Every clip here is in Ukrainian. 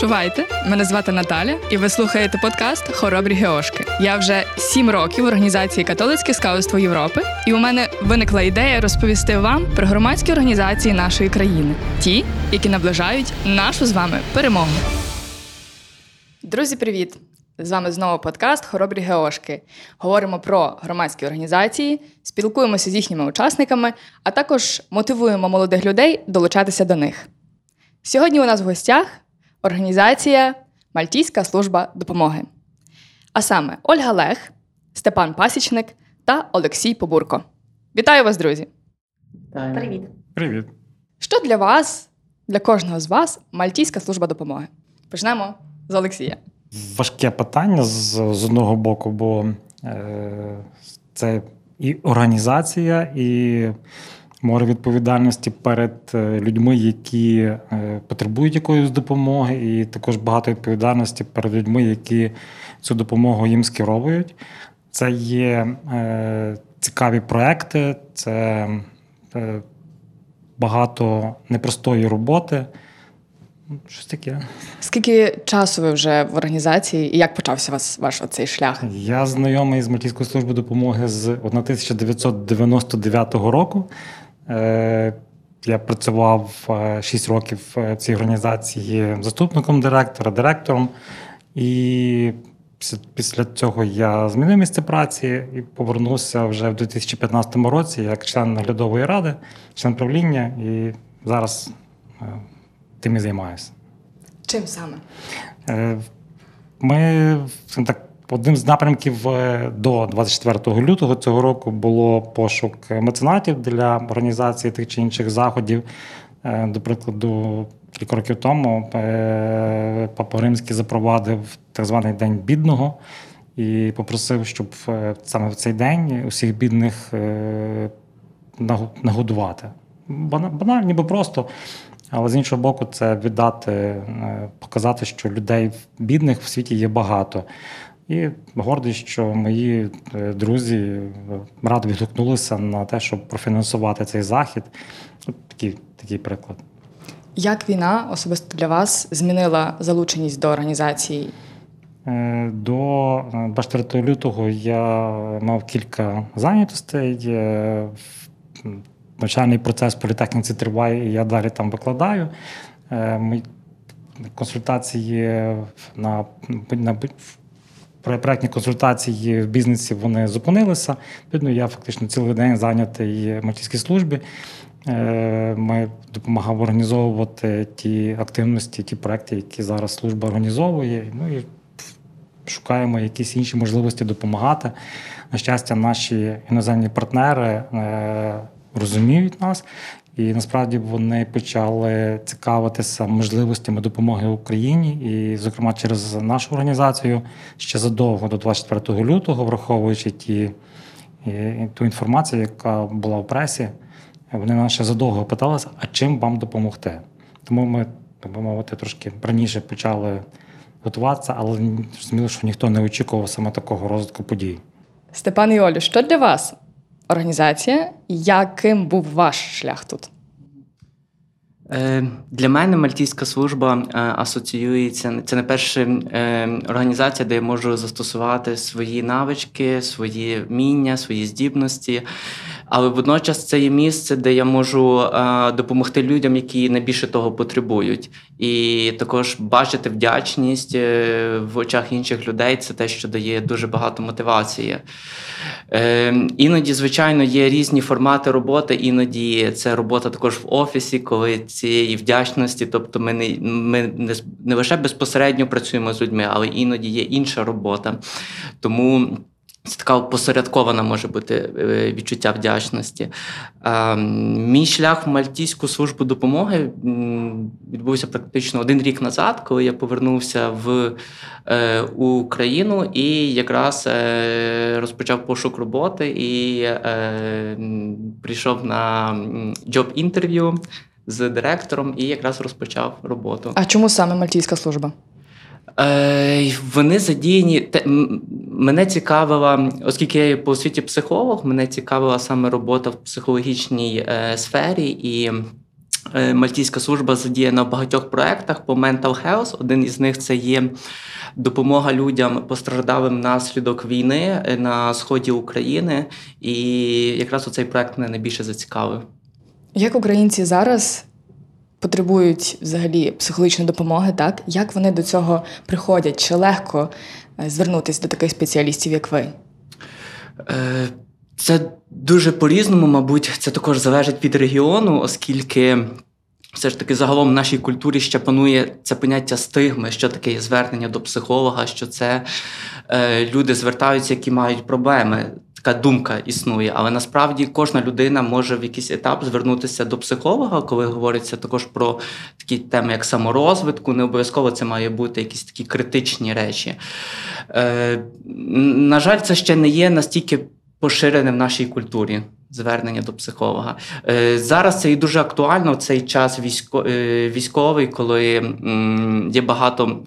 Чувайте, мене звати Наталя, і ви слухаєте подкаст Хоробрі Геошки. Я вже сім років в організації Католицьке скаутство Європи, і у мене виникла ідея розповісти вам про громадські організації нашої країни, ті, які наближають нашу з вами перемогу. Друзі, привіт! З вами знову подкаст Хоробрі Геошки. Говоримо про громадські організації, спілкуємося з їхніми учасниками, а також мотивуємо молодих людей долучатися до них. Сьогодні у нас в гостях організація Мальтійська служба допомоги. А саме Ольга Лех, Степан Пасічник та Олексій Побурко. Вітаю вас, друзі! Привіт. Привіт. Що для вас, для кожного з вас, Мальтійська служба допомоги? Почнемо з Олексія. Важке питання з, з одного боку, бо е, це і організація, і море відповідальності перед е, людьми, які е, потребують якоїсь допомоги, і також багато відповідальності перед людьми, які цю допомогу їм скеровують. Це є е, цікаві проекти, це багато непростої роботи. Ну, Щось таке. Скільки часу ви вже в організації і як почався вас ваш оцей шлях? Я знайомий з Мальтійською службою допомоги з 1999 року. Е, Я працював 6 років в цій організації заступником директора, директором. І після- цього я змінив місце праці і повернувся вже в 2015 році як член наглядової ради, член правління, і зараз е, тим і займаюся. Чим саме? Е, Ми так, одним з напрямків е, до 24 лютого цього року було пошук меценатів для організації тих чи інших заходів. Е, До прикладу, кілька років тому е, Папа Римський запровадив так званий День бідного і попросив, щоб саме в цей день усіх бідних нагодувати. Банально, ніби просто. Але з іншого боку, це віддати, показати, що людей бідних в світі є багато. І гордий, що мої е, друзі е, радо відгукнулися на те, щоб профінансувати цей захід. От такий, такий приклад. Як війна особисто для вас змінила залученість до організації? Е, До е, 24 лютого я мав кілька зайнятостей. Навчальний процес в політехніці триває, і я далі там викладаю. Мої консультації на, на про- проектні консультації в бізнесі вони зупинилися. Відповідно, я фактично цілий день зайнятий в мальтійській службі. Е, Ми допомагав організовувати ті активності, ті проекти, які зараз служба організовує. Ну і шукаємо якісь інші можливості допомагати. На щастя, наші іноземні партнери е, розуміють нас, і насправді вони почали цікавитися можливостями допомоги Україні, і, зокрема, через нашу організацію ще задовго до 24 лютого, враховуючи ті, і, і ту інформацію, яка була в пресі, вони нас ще задовго питалися, а чим вам допомогти. Тому ми, так би мовити, трошки раніше почали готуватися, але зрозуміло, що ніхто не очікував саме такого розвитку подій. Степан і Олю, що для вас організація? Яким був ваш шлях тут? Е, Для мене Мальтійська служба е, асоціюється це не перша е, організація, де я можу застосувати свої навички, свої вміння, свої здібності. Але водночас це є місце, де я можу е, допомогти людям, які найбільше того потребують. І також бачити вдячність в очах інших людей це те, що дає дуже багато мотивації. Е, Іноді, звичайно, є різні формати роботи. Іноді це робота також в офісі, коли цієї вдячності, тобто ми не, ми не, не лише безпосередньо працюємо з людьми, але іноді є інша робота. Тому. Це така посередкована може бути е, відчуття вдячності. Е, Мій шлях в Мальтійську службу допомоги відбувся практично один рік назад, коли я повернувся в е, Україну і якраз е, розпочав пошук роботи і прийшов на джоб інтерв'ю з директором і якраз розпочав роботу. А чому саме Мальтійська служба? Вони задіяні. Мене цікавила, оскільки я по освіті психолог, мене цікавила саме робота в психологічній е, сфері, і е, Мальтійська служба задіяна в багатьох проєктах по mental health. Один із них це є допомога людям постраждалим внаслідок війни е, на сході України. І якраз оцей проект мене найбільше зацікавив. Як українці зараз потребують взагалі психологічної допомоги, так як вони до цього приходять? Чи легко е, звернутися до таких спеціалістів, як ви? Е, Це дуже по-різному, мабуть, це також залежить від регіону, оскільки все ж таки загалом в нашій культурі ще панує це поняття стигми, що таке є звернення до психолога, що це е, люди звертаються, які мають проблеми. Така думка існує, але насправді кожна людина може в якийсь етап звернутися до психолога, коли говориться також про такі теми, як саморозвитку. Не обов'язково це має бути якісь такі критичні речі. Е, На жаль, це ще не є настільки поширене в нашій культурі. Звернення до психолога. Е, Зараз це і дуже актуально в цей час е, військовий, коли є багато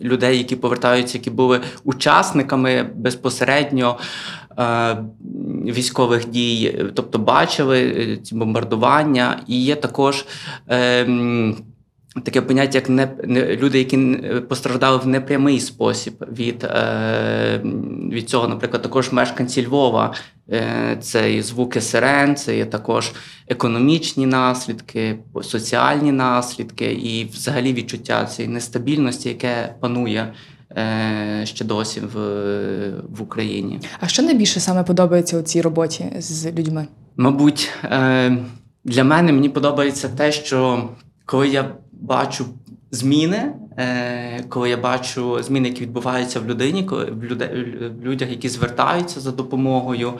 людей, які повертаються, які були учасниками безпосередньо е, військових дій, тобто бачили е, ці бомбардування. І є також. Е, Таке поняття, як не, не люди, які е, постраждали в непрямий спосіб від, е, від цього, наприклад, також мешканці Львова, е, це і звуки сирен, це є також економічні наслідки, соціальні наслідки і взагалі відчуття цієї нестабільності, яке панує е, ще досі в, в Україні. А що найбільше саме подобається у цій роботі з людьми? Мабуть, е, для мене мені подобається те, що коли я бачу зміни, е, коли я бачу зміни, які відбуваються в людині, коли в, людях, які звертаються за допомогою,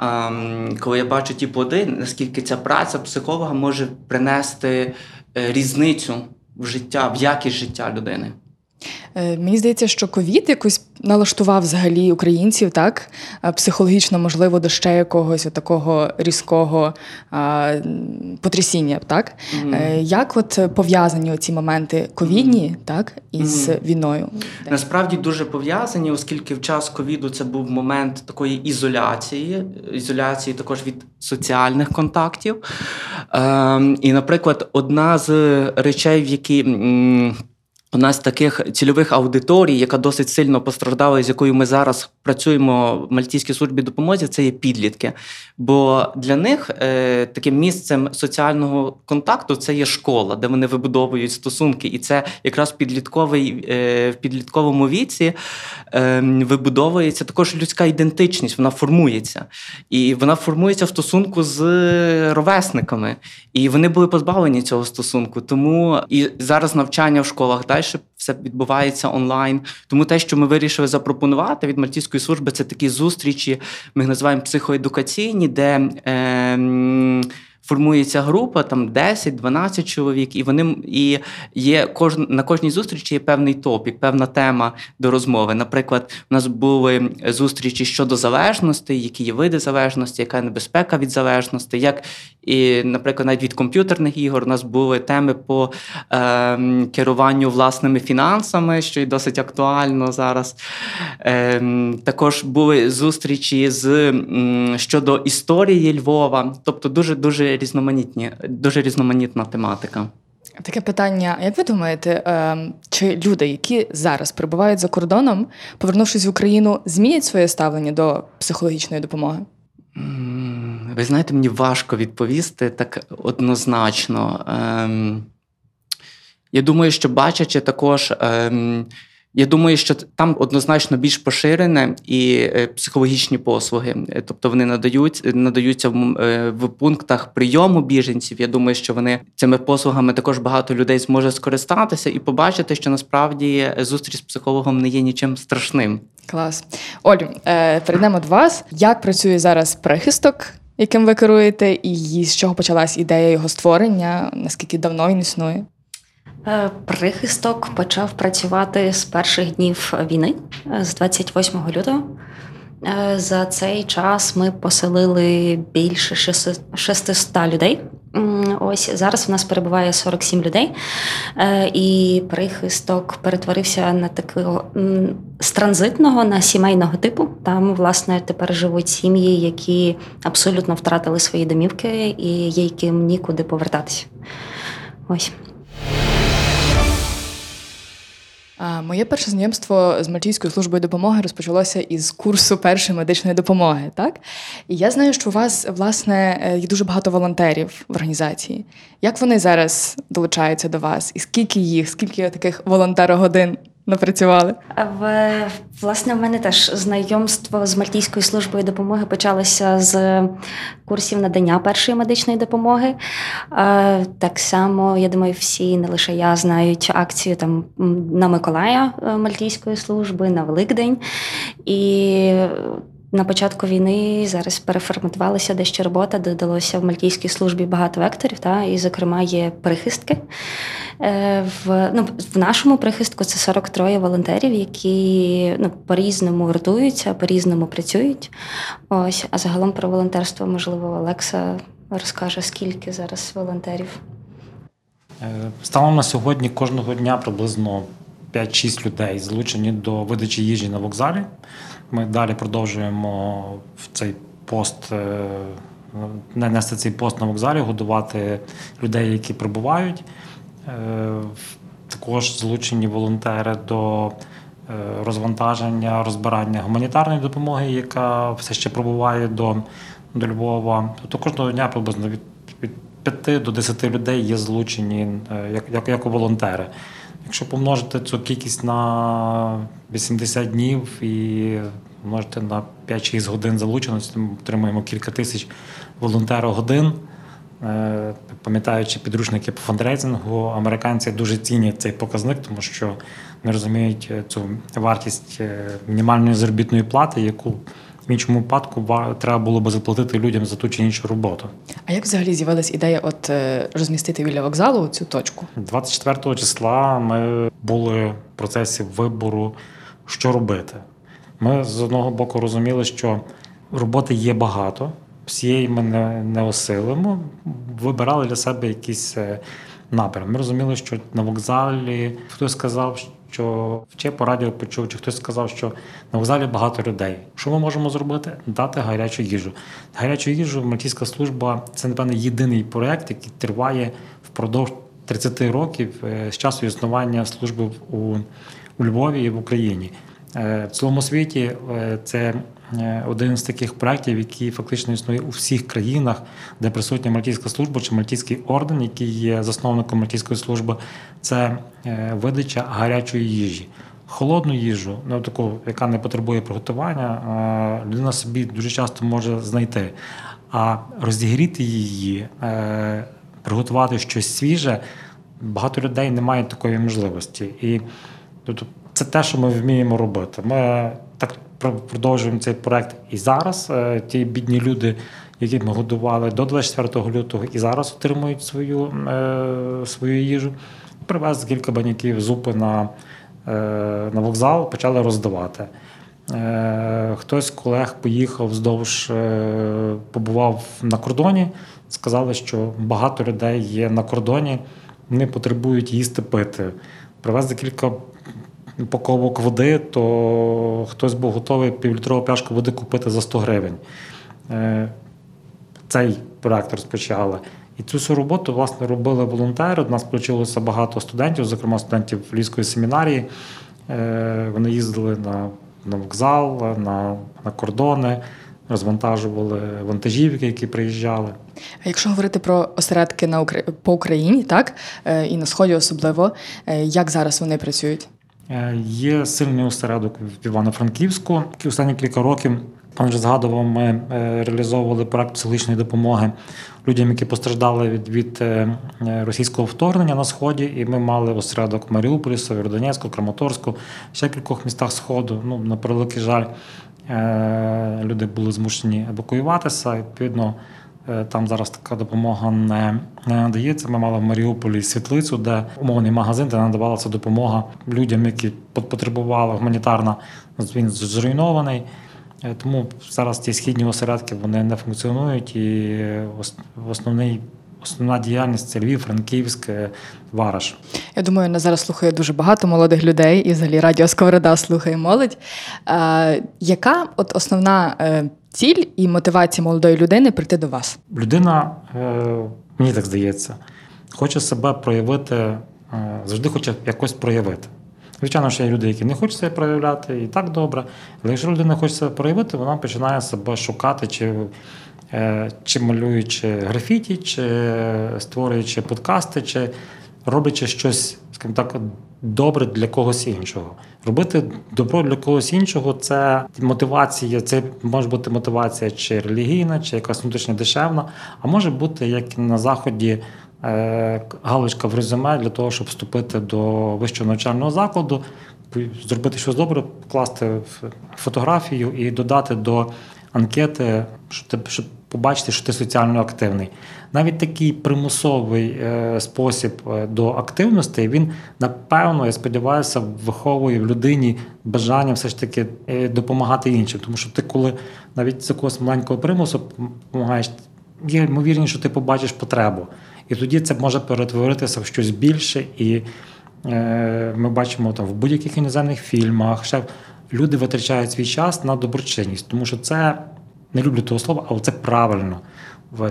ем, коли я бачу ті плоди, наскільки ця праця психолога може принести е, різницю в життя, в якість життя людини. Е, Мені здається, що ковід якось налаштував взагалі українців, так психологічно, можливо, до ще якогось такого різкого а, потрясіння. Так. Е, як от пов'язані оці моменти ковідні, так із Мгм. війною? Насправді дуже пов'язані, оскільки в час ковіду це був момент такої ізоляції, ізоляції також від соціальних контактів. Ем, і, наприклад, одна з речей, в які. м, Одна з таких цільових аудиторій, яка досить сильно постраждала, з якою ми зараз працюємо в Мальтійській службі допомоги, це є підлітки. Бо для них е, таким місцем соціального контакту це є школа, де вони вибудовують стосунки. І це якраз підлітковий, е, в підлітковому віці е, вибудовується також людська ідентичність, вона формується. І вона формується в стосунку з ровесниками. І вони були позбавлені цього стосунку. Тому і зараз навчання в школах далі все відбувається онлайн. Тому те, що ми вирішили запропонувати від Мальтійської служби, це такі зустрічі, ми їх називаємо психоедукаційні, де. Е, Формується група, там 10-12 чоловік, і вони і є кожн на кожній зустрічі є певний топік, певна тема до розмови. Наприклад, у нас були зустрічі щодо залежності, які є види залежності, яка небезпека від залежності, як і, наприклад, навіть від комп'ютерних ігор у нас були теми по е, керуванню власними фінансами, що й досить актуально зараз. Е, також були зустрічі з щодо історії Львова, тобто дуже дуже різноманітні, дуже різноманітна тематика. Таке питання: як ви думаєте, е, чи люди, які зараз перебувають за кордоном, повернувшись в Україну, змінять своє ставлення до психологічної допомоги? М, Ви знаєте, мені важко відповісти так однозначно. Ем, я думаю, що бачачи також. Ем, я думаю, що там однозначно більш поширене і е, психологічні послуги. Е, Тобто вони надають, надаються в, е, в пунктах прийому біженців. Я думаю, що вони цими послугами також багато людей зможе скористатися і побачити, що насправді зустріч з психологом не є нічим страшним. Клас. Олю, перейдемо до вас. Як працює зараз прихисток, яким ви керуєте, і з чого почалась ідея його створення? Наскільки давно він існує? Е, Прихисток почав працювати з перших днів війни, е, з 28 лютого. Е, За цей час ми поселили більше шести- 600 людей. Ось зараз у нас перебуває 47 людей, е, і прихисток перетворився на такого з транзитного на сімейного типу. Там, власне, тепер живуть сім'ї, які абсолютно втратили свої домівки і є яким нікуди повертатися. Ось. Моє перше знайомство з Мальтійською службою допомоги розпочалося із курсу першої медичної допомоги. Так і я знаю, що у вас власне е, є дуже багато волонтерів в організації. Як вони зараз долучаються до вас? І скільки їх, скільки таких волонтерогодин напрацювали? В, власне, в мене теж знайомство з Мальтійською службою допомоги почалося з курсів надання першої медичної допомоги. Так само, я думаю, всі, не лише я, знають акцію там на Миколая е, Мальтійської служби, на Великдень. І на початку війни зараз переформатувалася дещо робота, додалося в Мальтійській службі багато векторів, та, і, зокрема, є прихистки. Е, В, ну, в нашому прихистку це 43 волонтерів, які ну, по-різному рятуються, по-різному працюють. Ось, а загалом про волонтерство, можливо, Олекса розкаже, скільки зараз волонтерів. Е, Станом на сьогодні кожного дня приблизно 5-6 людей залучені до видачі їжі на вокзалі. Ми далі продовжуємо в цей пост е, нести цей пост на вокзалі, годувати людей, які прибувають. Е, Також залучені волонтери до е, розвантаження, розбирання гуманітарної допомоги, яка все ще прибуває до, до Львова. Тобто кожного дня приблизно від, від 5 до 10 людей є залучені як, як, як волонтери. Якщо помножити цю кількість на 80 днів і множити на 5-6 годин залученості, ми отримуємо кілька тисяч волонтерогодин. Е, Пам'ятаючи підручники по фандрейзингу, американці дуже цінять цей показник, тому що не розуміють е, цю вартість е, мінімальної заробітної плати, яку в іншому випадку треба було би заплатити людям за ту чи іншу роботу. А як взагалі з'явилась ідея от е, розмістити біля вокзалу цю точку? 24 числа ми були в процесі вибору, що робити. Ми з одного боку розуміли, що роботи є багато, всієї ми не, не осилимо. Вибирали для себе якийсь е, напрям. Ми розуміли, що на вокзалі хтось сказав, що чи по радіо почув, чи хтось сказав, що на вокзалі багато людей. Що ми можемо зробити? Дати гарячу їжу. Гарячу їжу Мальтійська служба це, напевно, єдиний проєкт, який триває впродовж 30 років е, з часу існування служби у, у Львові і в Україні. Е, В цілому світі е, це один з таких проєктів, який фактично існує у всіх країнах, де присутня Мальтійська служба чи Мальтійський орден, який є засновником Мальтійської служби, це е, видача гарячої їжі. Холодну їжу, ну таку, яка не потребує приготування, е, людина собі дуже часто може знайти. А розігріти її, е, приготувати щось свіже, багато людей не мають такої можливості. І тобто, це те, що ми вміємо робити. Ми так продовжуємо цей проект і зараз. Е, Ті бідні люди, яких ми годували до 24 лютого, і зараз отримують свою, е, свою їжу. Привезли кілька баняків зупи на, е, на вокзал, почали роздавати. Хтось з колег поїхав вздовж, побував на кордоні. Сказали, що багато людей є на кордоні, вони потребують їсти пити. Привезли кілька упаковок води, то хтось був готовий півлітрову пляшку води купити за 100 гривень. Е, Цей проект розпочали. І цю всю роботу власне робили волонтери. До нас включилося багато студентів, зокрема студентів Львівської семінарії. Е, Вони їздили на, на вокзал, на, на кордони, розвантажували вантажівки, які приїжджали. А якщо говорити про осередки на Укра... по Україні, так е, і на сході особливо, як зараз вони працюють? Е, Є сильний осередок в Івано-Франківську. Останні кілька років пан вже згадував, ми е, реалізовували проект психологічної допомоги людям, які постраждали від, від е, російського вторгнення на сході. І ми мали осередок Маріуполі, Северодонецьку, Краматорську, ще кількох містах Сходу. Ну, на превеликий жаль, люди були змушені евакуюватися. Відповідно, Там зараз така допомога не, надається. Ми мали в Маріуполі світлицю, де умовний магазин, де надавалася допомога людям, які пот- потребували гуманітарна. Він зруйнований. Е, Тому зараз ті східні осередки вони не функціонують, і основний, основна діяльність це Львів, Франківськ, е, Вараш. Я думаю, нас зараз слухає дуже багато молодих людей, і взагалі радіо Сковорода слухає молодь. Е, яка от основна е, ціль і мотивація молодої людини прийти до вас? Людина, е, мені так здається, хоче себе проявити, е, завжди хоче якось проявити. Звичайно, що є люди, які не хочуть себе проявляти, і так добре. Але якщо людина хоче себе проявити, вона починає себе шукати, чи, е, чи малюючи графіті, чи створюючи подкасти, чи роблячи щось, скажімо так, добре для когось іншого. Робити добро для когось іншого це мотивація, це може бути мотивація чи релігійна, чи якась внутрішня дешевна, а може бути як на заході. е, Галочка в резюме для того, щоб вступити до вищого навчального закладу, зробити щось добре, покласти фотографію і додати до анкети, щоб, ти- щоб побачити, що ти соціально активний. Навіть такий примусовий е, спосіб е, до активності, він напевно, я сподіваюся, виховує в людині бажання все ж таки е, допомагати іншим. Тому що ти, коли навіть з якогось маленького примусу допомагаєш, є ймовірність, що ти побачиш потребу. І тоді це може перетворитися в щось більше. І ми бачимо там в будь-яких іноземних фільмах, ще люди витрачають свій час на доброчинність, тому що це не люблю того слова, але це правильно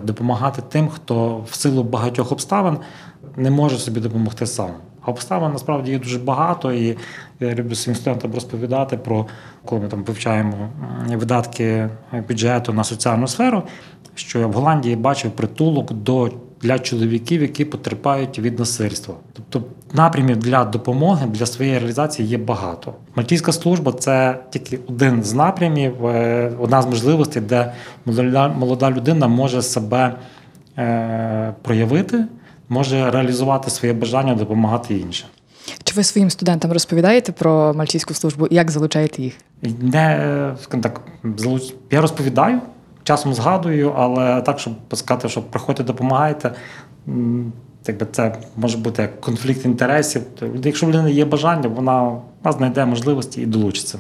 допомагати тим, хто в силу багатьох обставин не може собі допомогти сам. А обставин насправді є дуже багато, і я люблю своїм студентам розповідати про коли ми там вивчаємо видатки бюджету на соціальну сферу, що я в Голландії бачив притулок до для чоловіків, які потерпають від насильства. Тобто напрямів для допомоги для своєї реалізації є багато. Мальтійська служба це тільки один з напрямів, е, одна з можливостей, де молода, людина може себе е, проявити, може реалізувати своє бажання допомагати іншим. Чи ви своїм студентам розповідаєте про мальтійську службу і як залучаєте їх? Не е, так, я розповідаю, часом згадую, але так, щоб сказати, що приходьте, допомагайте. Якби це може бути як конфлікт інтересів. То Якщо в людини є бажання, вона знайде можливості і долучиться.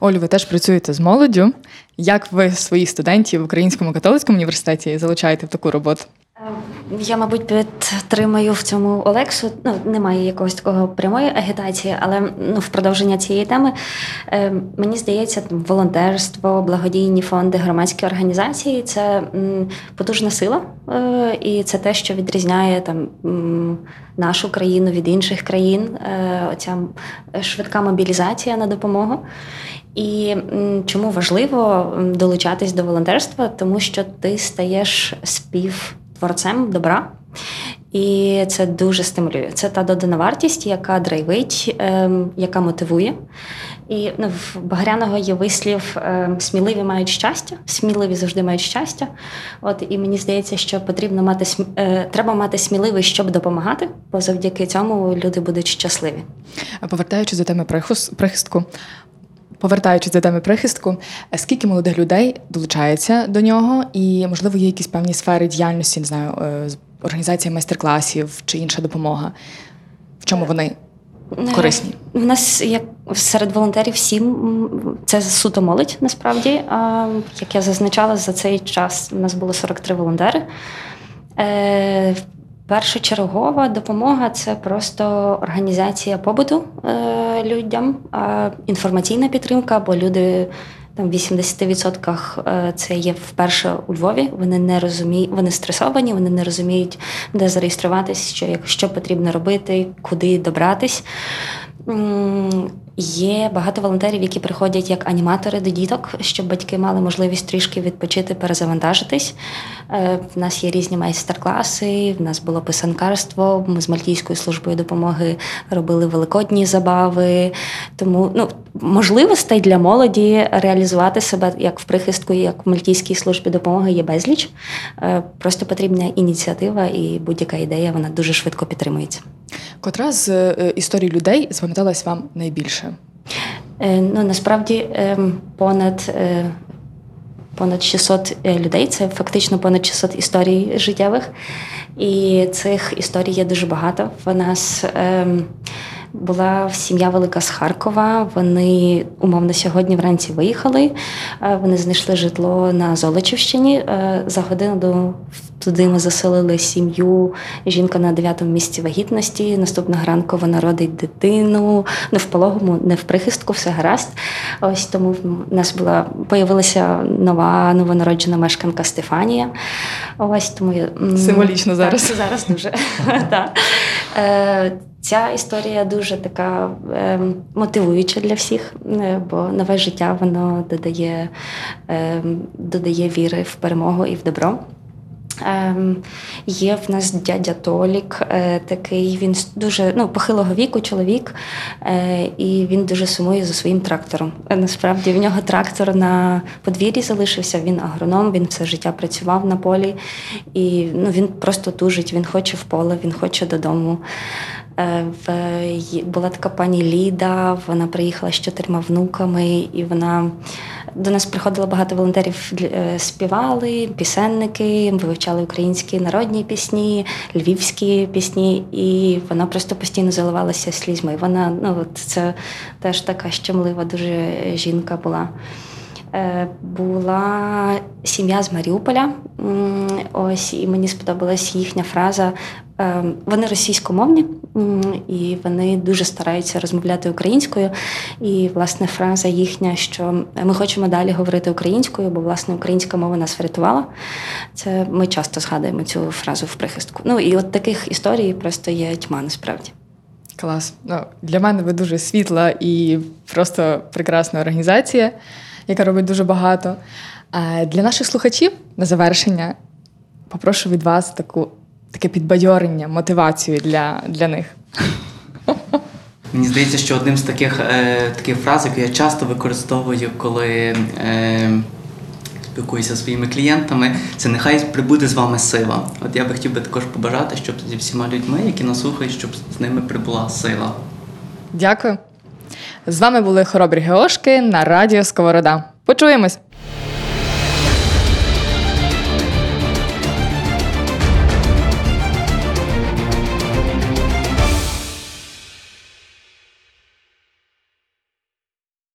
Олю, ви теж працюєте з молоддю. Як ви своїх студентів в Українському католицькому університеті залучаєте в таку роботу? Я, мабуть, підтримаю в цьому Олексу. Ну, немає якогось такого прямої агітації, але ну, в продовження цієї теми е, мені здається, там, волонтерство, благодійні фонди, громадські організації це м, потужна сила, е, і це те, що відрізняє там м, нашу країну від інших країн. Е, оця швидка мобілізація на допомогу. І чому важливо долучатись до волонтерства? Тому що ти стаєш співтворцем добра. І це дуже стимулює. Це та додана вартість, яка драйвить, ем, яка мотивує. І ну, в Багряного є вислів ем, сміливі мають щастя, сміливі завжди мають щастя. От і мені здається, що потрібно мати е, треба мати сміливість, щоб допомагати, бо завдяки цьому люди будуть щасливі. А Повертаючись до теми прихистку, повертаючись до теми прихистку, е, скільки молодих людей долучається до нього, і можливо є якісь певні сфери діяльності, не знаю, е, організація майстер-класів чи інша допомога. В чому вони корисні? У нас як серед волонтерів всім це суто молодь насправді. Як я зазначала, за цей час у нас було 43 волонтери. Першочергова допомога це просто організація побуту е, людям, інформаційна підтримка, бо люди там в 80% е, це є вперше у Львові. Вони не розуміють, вони стресовані, вони не розуміють, де зареєструватись, що, як- що потрібно робити, куди добратись. Є багато волонтерів, які приходять як аніматори до діток, щоб батьки мали можливість трішки відпочити, перезавантажитись. Е, В нас є різні майстер-класи, в нас було писанкарство. Ми з Мальтійською службою допомоги робили великодні забави. Тому ну, можливостей для молоді реалізувати себе як в прихистку, як в Мальтійській службі допомоги є безліч. Е, Просто потрібна ініціатива і будь-яка ідея вона дуже швидко підтримується. Котра з е, історій людей запам'яталась вам найбільше? Е, Ну насправді ем, понад, е, понад 600 людей це фактично понад 600 історій життєвих. І цих історій є дуже багато. В нас ем, Була сім'я велика з Харкова. Вони умовно сьогодні вранці виїхали. Е, Вони знайшли житло на Золочівщині. Е, За годину до туди ми заселили сім'ю. Жінка на дев'ятому місці вагітності. Наступного ранку вона родить дитину. Не в пологому, не в прихистку, все гаразд. Ось тому в нас була появилася нова новонароджена мешканка Стефанія. Ось тому я Символічно зараз. Так, зараз дуже. Е, Ця історія дуже така е, мотивуюча для всіх, е, бо нове життя воно додає, е, додає віри в перемогу і в добро. Ем, є в нас дядя Толік, е, такий він дуже ну, похилого віку чоловік, е, і він дуже сумує за своїм трактором. Е, Насправді в нього трактор на подвір'ї залишився, він агроном, він все життя працював на полі, і ну, він просто тужить, він хоче в поле, він хоче додому. Е, була така пані Ліда, вона приїхала з чотирма внуками, і вона до нас приходило багато волонтерів, е, співали, пісенники, вивчали українські народні пісні, львівські пісні, і вона просто постійно заливалася слізьми. Вона ну, от це теж така щемлива дуже жінка була. Е, Була сім'я з Маріуполя. Ось і мені сподобалась їхня фраза. Е, Вони російськомовні і вони дуже стараються розмовляти українською. І власне фраза їхня, що ми хочемо далі говорити українською, бо власне українська мова нас врятувала. Це ми часто згадуємо цю фразу в прихистку. Ну і от таких історій просто є тьма насправді. Клас. Ну, для мене ви дуже світла і просто прекрасна організація, яка робить дуже багато. А для наших слухачів на завершення попрошу від вас таку, таке підбадьорення, мотивацію для, для них. Мені здається, що одним з таких, е, таких фраз, які я часто використовую, коли е, спілкуюся зі своїми клієнтами, це нехай прибуде з вами сила. От я би хотів би також побажати, щоб зі всіма людьми, які нас слухають, щоб з ними прибула сила. Дякую. З вами були хоробрі Геошки на радіо Сковорода. Почуємось!